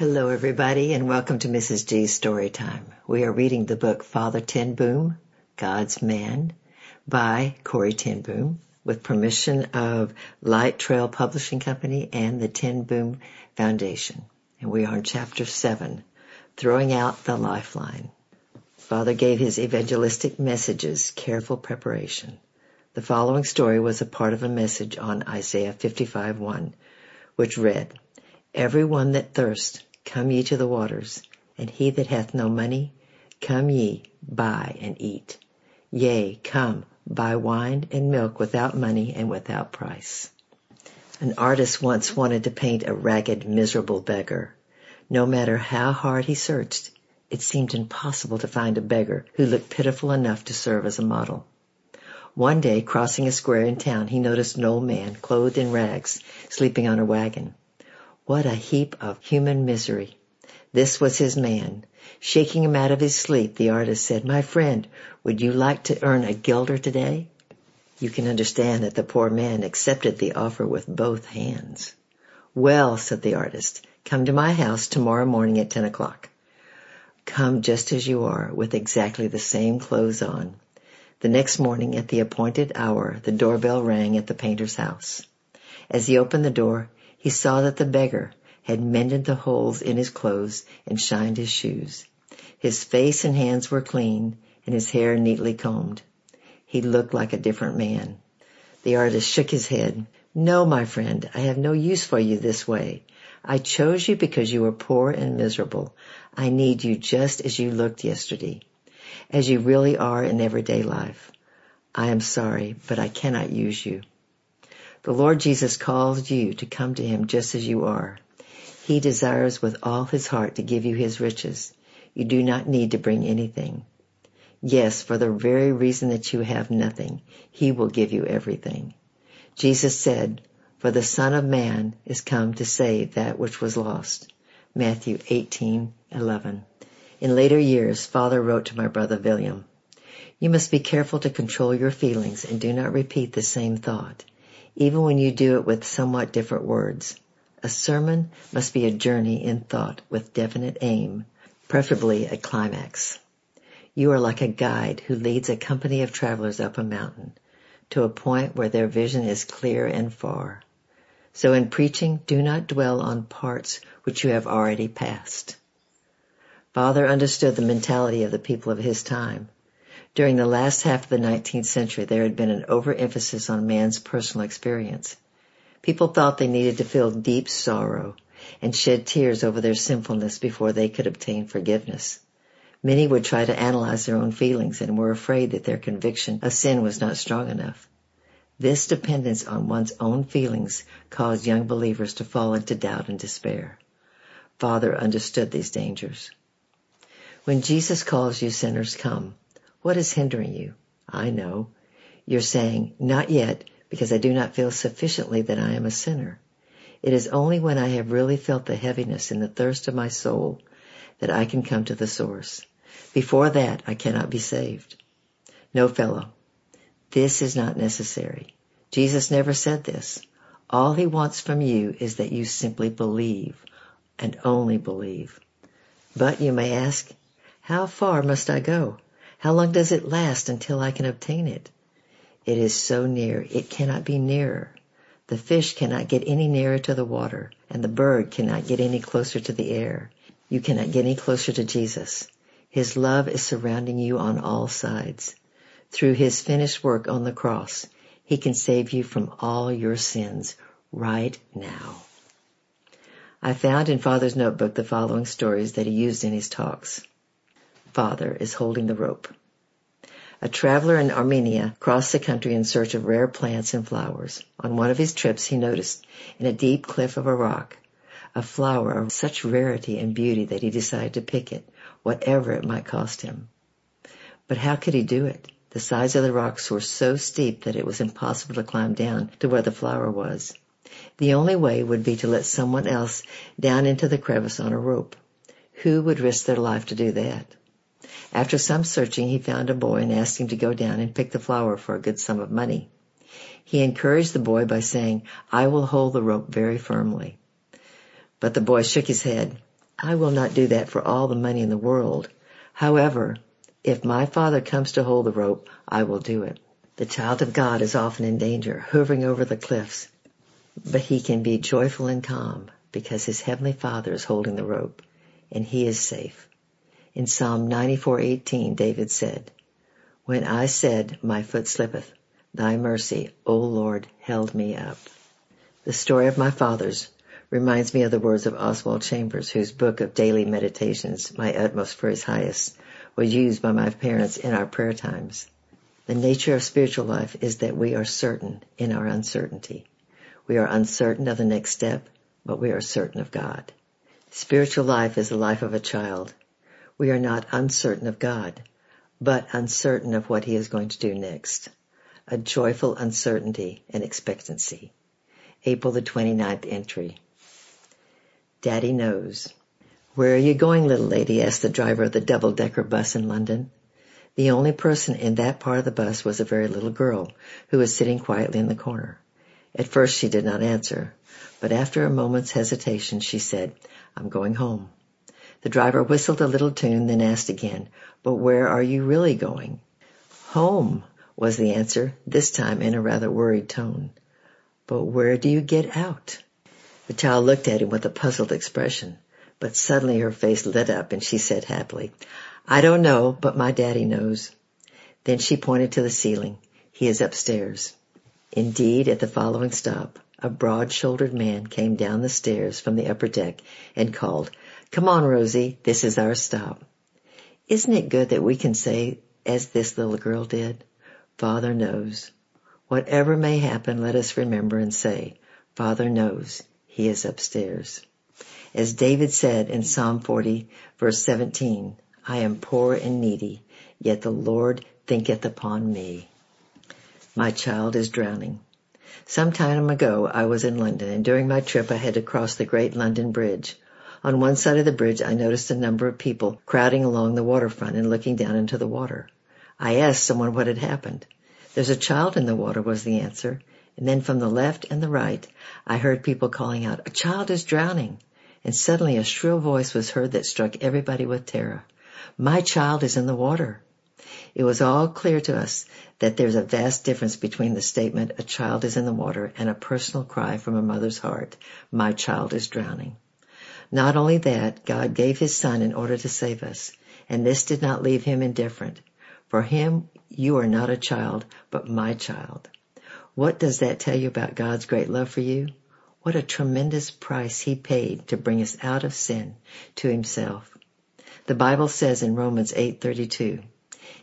Hello, everybody, and welcome to Mrs. G's Story Time. We are reading the book Father Ten Boom, God's Man, by Corrie Ten Boom, with permission of Light Trail Publishing Company and the Ten Boom Foundation. And we are in chapter seven, Throwing Out the Lifeline. Father gave his evangelistic messages careful preparation. The following story was a part of a message on Isaiah 55:1, which read, Every one that thirst, come ye to the waters, and he that hath no money, come ye, buy and eat. Yea, come, buy wine and milk without money and without price. An artist once wanted to paint a ragged, miserable beggar. No matter how hard he searched, it seemed impossible to find a beggar who looked pitiful enough to serve as a model. One day, crossing a square in town, he noticed an old man, clothed in rags, sleeping on a wagon. What a heap of human misery. This was his man. Shaking him out of his sleep, the artist said, My friend, would you like to earn a guilder today? You can understand that the poor man accepted the offer with both hands. Well, said the artist, come to my house tomorrow morning at ten o'clock. Come just as you are, with exactly the same clothes on. The next morning at the appointed hour, the doorbell rang at the painter's house. As he opened the door, he saw that the beggar had mended the holes in his clothes and shined his shoes. His face and hands were clean and his hair neatly combed. He looked like a different man. The artist shook his head. No, my friend, I have no use for you this way. I chose you because you were poor and miserable. I need you just as you looked yesterday, as you really are in everyday life. I am sorry, but I cannot use you. The Lord Jesus calls you to come to Him just as you are. He desires with all His heart to give you His riches. You do not need to bring anything. Yes, for the very reason that you have nothing, He will give you everything. Jesus said, for the Son of Man is come to save that which was lost. Matthew 18:11. In later years, Father wrote to my brother William, You must be careful to control your feelings and do not repeat the same thought, even when you do it with somewhat different words. A sermon must be a journey in thought with definite aim, preferably a climax. You are like a guide who leads a company of travelers up a mountain to a point where their vision is clear and far. So in preaching, do not dwell on parts which you have already passed. Father understood the mentality of the people of his time. During the last half of the 19th century, there had been an overemphasis on man's personal experience. People thought they needed to feel deep sorrow and shed tears over their sinfulness before they could obtain forgiveness. Many would try to analyze their own feelings and were afraid that their conviction of sin was not strong enough. This dependence on one's own feelings caused young believers to fall into doubt and despair. Father understood these dangers. When Jesus calls you sinners come, what is hindering you? I know. You're saying, not yet, because I do not feel sufficiently that I am a sinner. It is only when I have really felt the heaviness and the thirst of my soul that I can come to the source. Before that, I cannot be saved. No fellow, this is not necessary. Jesus never said this. All he wants from you is that you simply believe and only believe. But you may ask, how far must I go? How long does it last until I can obtain it? It is so near, it cannot be nearer. The fish cannot get any nearer to the water, and the bird cannot get any closer to the air. You cannot get any closer to Jesus. His love is surrounding you on all sides. Through his finished work on the cross, he can save you from all your sins right now. I found in Father's notebook the following stories that he used in his talks. Father is holding the rope. A traveler in Armenia crossed the country in search of rare plants and flowers. On one of his trips, he noticed in a deep cliff of a rock a flower of such rarity and beauty that he decided to pick it, whatever it might cost him. But how could he do it? The sides of the rocks were so steep that it was impossible to climb down to where the flower was. The only way would be to let someone else down into the crevice on a rope. Who would risk their life to do that? After some searching, he found a boy and asked him to go down and pick the flower for a good sum of money. He encouraged the boy by saying, I will hold the rope very firmly. But the boy shook his head. I will not do that for all the money in the world. However, if my father comes to hold the rope, I will do it. The child of God is often in danger, hovering over the cliffs, but he can be joyful and calm because his heavenly father is holding the rope and he is safe. In Psalm 94:18 David said, When I said, my foot slippeth, thy mercy, O Lord, held me up. The story of my fathers reminds me of the words of Oswald Chambers, whose book of daily meditations, My Utmost for His Highest, was used by my parents in our prayer times. The nature of spiritual life is that we are certain in our uncertainty. We are uncertain of the next step, but we are certain of God. Spiritual life is the life of a child. We are not uncertain of God, but uncertain of what He is going to do next. A joyful uncertainty and expectancy. April the 29th entry. Daddy knows. Where are you going, little lady? asked the driver of the double-decker bus in London. The only person in that part of the bus was a very little girl who was sitting quietly in the corner. At first she did not answer, but after a moment's hesitation she said, I'm going home. The driver whistled a little tune, then asked again, but where are you really going? Home, was the answer, this time in a rather worried tone. But where do you get out? The child looked at him with a puzzled expression, but suddenly her face lit up and she said happily, I don't know, but my daddy knows. Then she pointed to the ceiling. He is upstairs. Indeed, at the following stop, a broad-shouldered man came down the stairs from the upper deck and called, Come on, Rosie, this is our stop. Isn't it good that we can say, as this little girl did, Father knows. Whatever may happen, let us remember and say, Father knows. He is upstairs. As David said in Psalm 40 verse 17, I am poor and needy, yet the Lord thinketh upon me. My child is drowning. Some time ago I was in London and during my trip I had to cross the Great London Bridge. On one side of the bridge I noticed a number of people crowding along the waterfront and looking down into the water. I asked someone what had happened. There's a child in the water was the answer, and then from the left and the right, I heard people calling out, a child is drowning. And suddenly a shrill voice was heard that struck everybody with terror. My child is in the water. It was all clear to us that there's a vast difference between the statement, a child is in the water, and a personal cry from a mother's heart, my child is drowning. Not only that, God gave his son in order to save us, and this did not leave him indifferent. For him, you are not a child, but my child. What does that tell you about God's great love for you? What a tremendous price he paid to bring us out of sin to himself. The Bible says in Romans 8:32,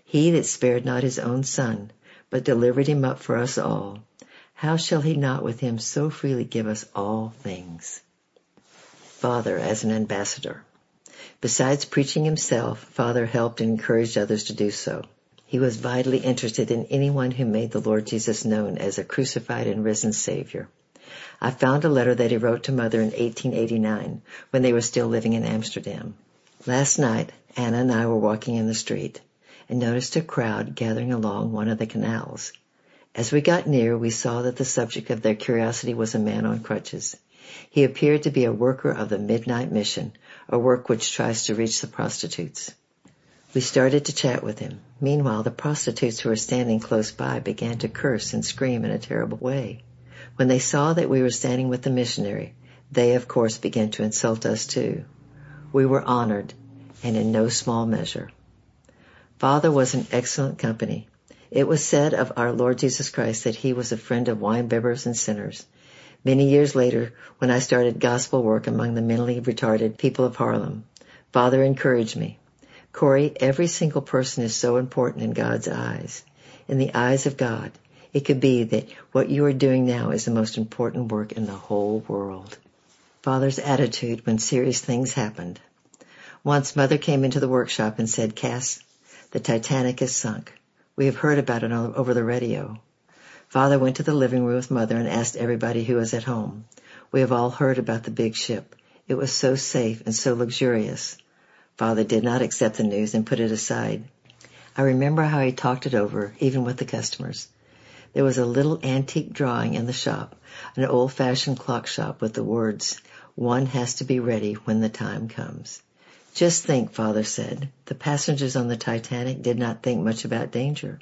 "He that spared not his own son, but delivered him up for us all, how shall he not with him so freely give us all things?" Father as an ambassador. Besides preaching himself, Father helped and encouraged others to do so. He was vitally interested in anyone who made the Lord Jesus known as a crucified and risen Savior. I found a letter that he wrote to Mother in 1889 when they were still living in Amsterdam. Last night, Anna and I were walking in the street and noticed a crowd gathering along one of the canals. As we got near, we saw that the subject of their curiosity was a man on crutches. He appeared to be a worker of the Midnight Mission, a work which tries to reach the prostitutes. We started to chat with him. Meanwhile, the prostitutes who were standing close by began to curse and scream in a terrible way. When they saw that we were standing with the missionary, they of course began to insult us too. We were honored, and in no small measure. Father was an excellent company. It was said of our Lord Jesus Christ that he was a friend of winebibbers and sinners. Many years later, when I started gospel work among the mentally retarded people of Haarlem, Father encouraged me. Corrie, every single person is so important in God's eyes. In the eyes of God, it could be that what you are doing now is the most important work in the whole world. Father's attitude when serious things happened. Once Mother came into the workshop and said, Cass, the Titanic is sunk. We have heard about it over the radio. Father went to the living room with Mother and asked everybody who was at home. We have all heard about the big ship. It was so safe and so luxurious. Father did not accept the news and put it aside. I remember how he talked it over, even with the customers. There was a little antique drawing in the shop, an old-fashioned clock shop with the words, One has to be ready when the time comes. Just think, Father said, the passengers on the Titanic did not think much about danger.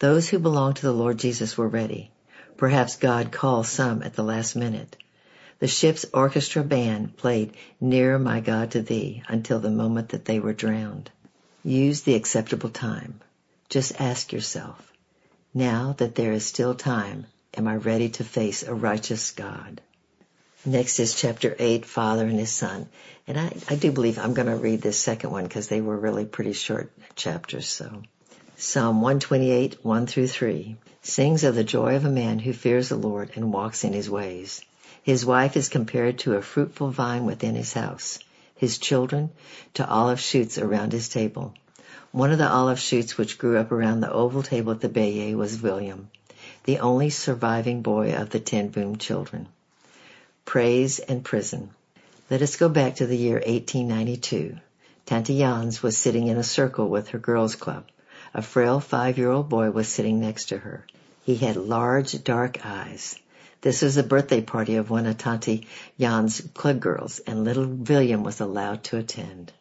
Those who belonged to the Lord Jesus were ready. Perhaps God called some at the last minute. The ship's orchestra band played Nearer My God to Thee until the moment that they were drowned. Use the acceptable time. Just ask yourself, now that there is still time, am I ready to face a righteous God? Next is chapter 8, Father and His Son. And I, I do believe I'm going to read this second one because they were really pretty short chapters. So Psalm 128, 1 through 3 sings of the joy of a man who fears the Lord and walks in His ways. His wife is compared to a fruitful vine within his house. His children to olive shoots around his table. One of the olive shoots which grew up around the oval table at the Beje was William, the only surviving boy of the ten Boom children praise, and prison. Let us go back to the year 1892. Tante Jans was sitting in a circle with her girls' club. A frail five-year-old boy was sitting next to her. He had large, dark eyes. This was a birthday party of one of Tante Jan's club girls, and little William was allowed to attend.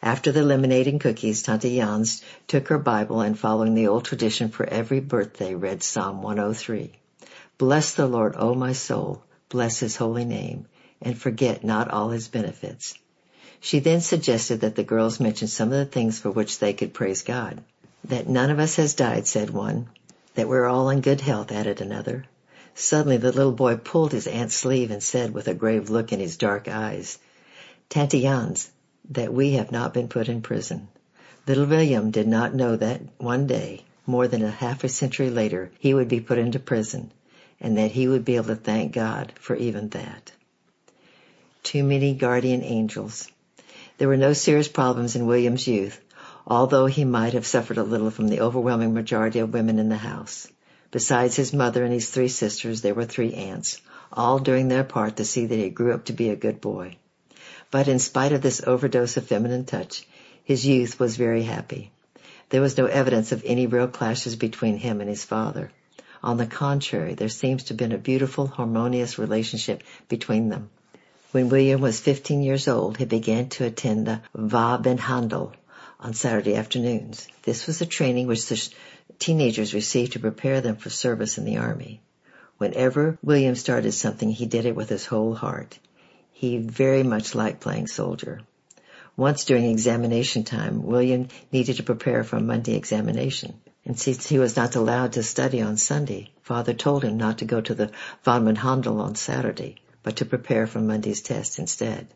After the lemonade and cookies, Tante Jans took her Bible and following the old tradition for every birthday read Psalm 103. Bless the Lord, O my soul bless his holy name, and forget not all his benefits. She then suggested that the girls mention some of the things for which they could praise God. That none of us has died, said one. That we're all in good health, added another. Suddenly the little boy pulled his aunt's sleeve and said with a grave look in his dark eyes, Tante Jans, that we have not been put in prison. Little William did not know that one day, more than a half a century later, he would be put into prison and that he would be able to thank God for even that. Too many guardian angels. There were no serious problems in William's youth, although he might have suffered a little from the overwhelming majority of women in the house. Besides his mother and his three sisters, there were three aunts, all doing their part to see that he grew up to be a good boy. But in spite of this overdose of feminine touch, his youth was very happy. There was no evidence of any real clashes between him and his father. On the contrary, there seems to have been a beautiful, harmonious relationship between them. When William was 15 years old, he began to attend the Wapenhandel on Saturday afternoons. This was the training which the teenagers received to prepare them for service in the army. Whenever William started something, he did it with his whole heart. He very much liked playing soldier. Once during examination time, William needed to prepare for a Monday examination. And since he was not allowed to study on Sunday, Father told him not to go to the Von Handel on Saturday, but to prepare for Monday's test instead.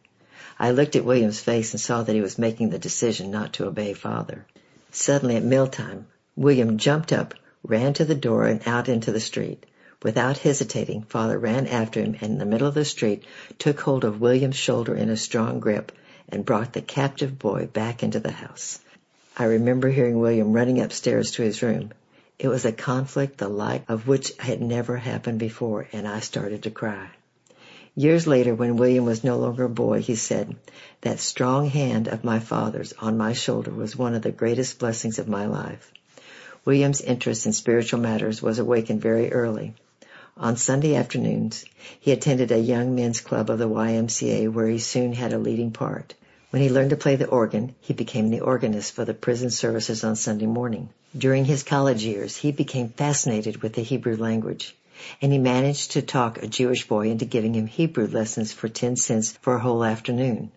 I looked at William's face and saw that he was making the decision not to obey Father. Suddenly at mealtime, William jumped up, ran to the door and out into the street. Without hesitating, Father ran after him and in the middle of the street took hold of William's shoulder in a strong grip and brought the captive boy back into the house. I remember hearing William running upstairs to his room. It was a conflict the like of which had never happened before, and I started to cry. Years later, when William was no longer a boy, he said, that strong hand of my father's on my shoulder was one of the greatest blessings of my life. William's interest in spiritual matters was awakened very early. On Sunday afternoons, he attended a young men's club of the YMCA where he soon had a leading part. When he learned to play the organ, he became the organist for the prison services on Sunday morning. During his college years, he became fascinated with the Hebrew language, and he managed to talk a Jewish boy into giving him Hebrew lessons for 10 cents for a whole afternoon.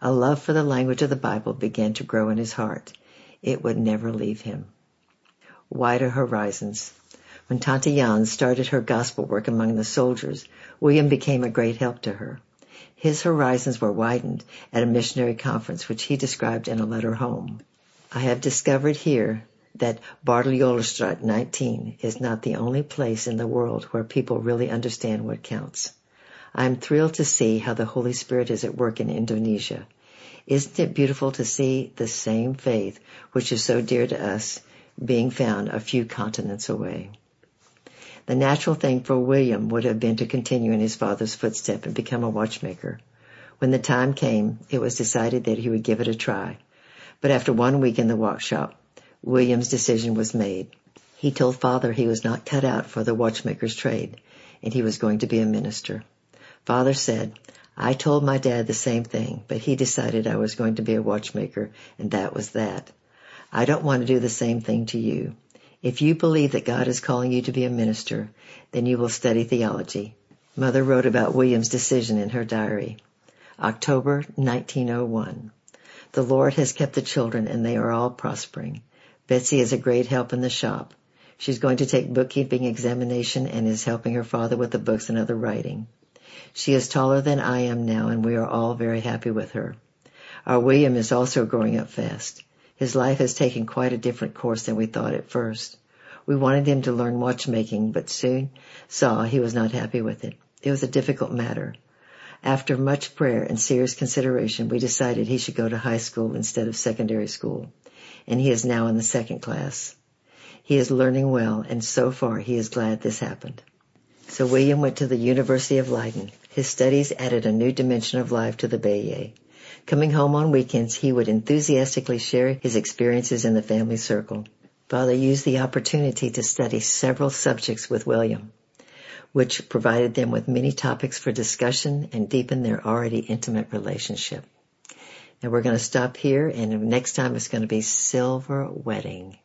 A love for the language of the Bible began to grow in his heart. It would never leave him. Wider horizons. When Tante Jan started her gospel work among the soldiers, William became a great help to her. His horizons were widened at a missionary conference which he described in a letter home. I have discovered here that Barteljorisstraat 19 is not the only place in the world where people really understand what counts. I am thrilled to see how the Holy Spirit is at work in Indonesia. Isn't it beautiful to see the same faith which is so dear to us being found a few continents away? The natural thing for William would have been to continue in his father's footsteps and become a watchmaker. When the time came, it was decided that he would give it a try. But after one week in the workshop, William's decision was made. He told father he was not cut out for the watchmaker's trade, and he was going to be a minister. Father said, I told my dad the same thing, but he decided I was going to be a watchmaker, and that was that. I don't want to do the same thing to you. If you believe that God is calling you to be a minister, then you will study theology. Mother wrote about William's decision in her diary. October 1901. The Lord has kept the children and they are all prospering. Betsy is a great help in the shop. She's going to take bookkeeping examination and is helping her father with the books and other writing. She is taller than I am now and we are all very happy with her. Our William is also growing up fast. His life has taken quite a different course than we thought at first. We wanted him to learn watchmaking, but soon saw he was not happy with it. It was a difficult matter. After much prayer and serious consideration, we decided he should go to high school instead of secondary school, and he is now in the second class. He is learning well, and so far he is glad this happened. So William went to the University of Leiden. His studies added a new dimension of life to the Beje. Coming home on weekends, he would enthusiastically share his experiences in the family circle. Father used the opportunity to study several subjects with William, which provided them with many topics for discussion and deepened their already intimate relationship. Now we're going to stop here and next time it's going to be Silver Wedding.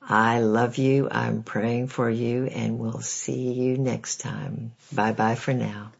I love you. I'm praying for you and we'll see you next time. Bye bye for now.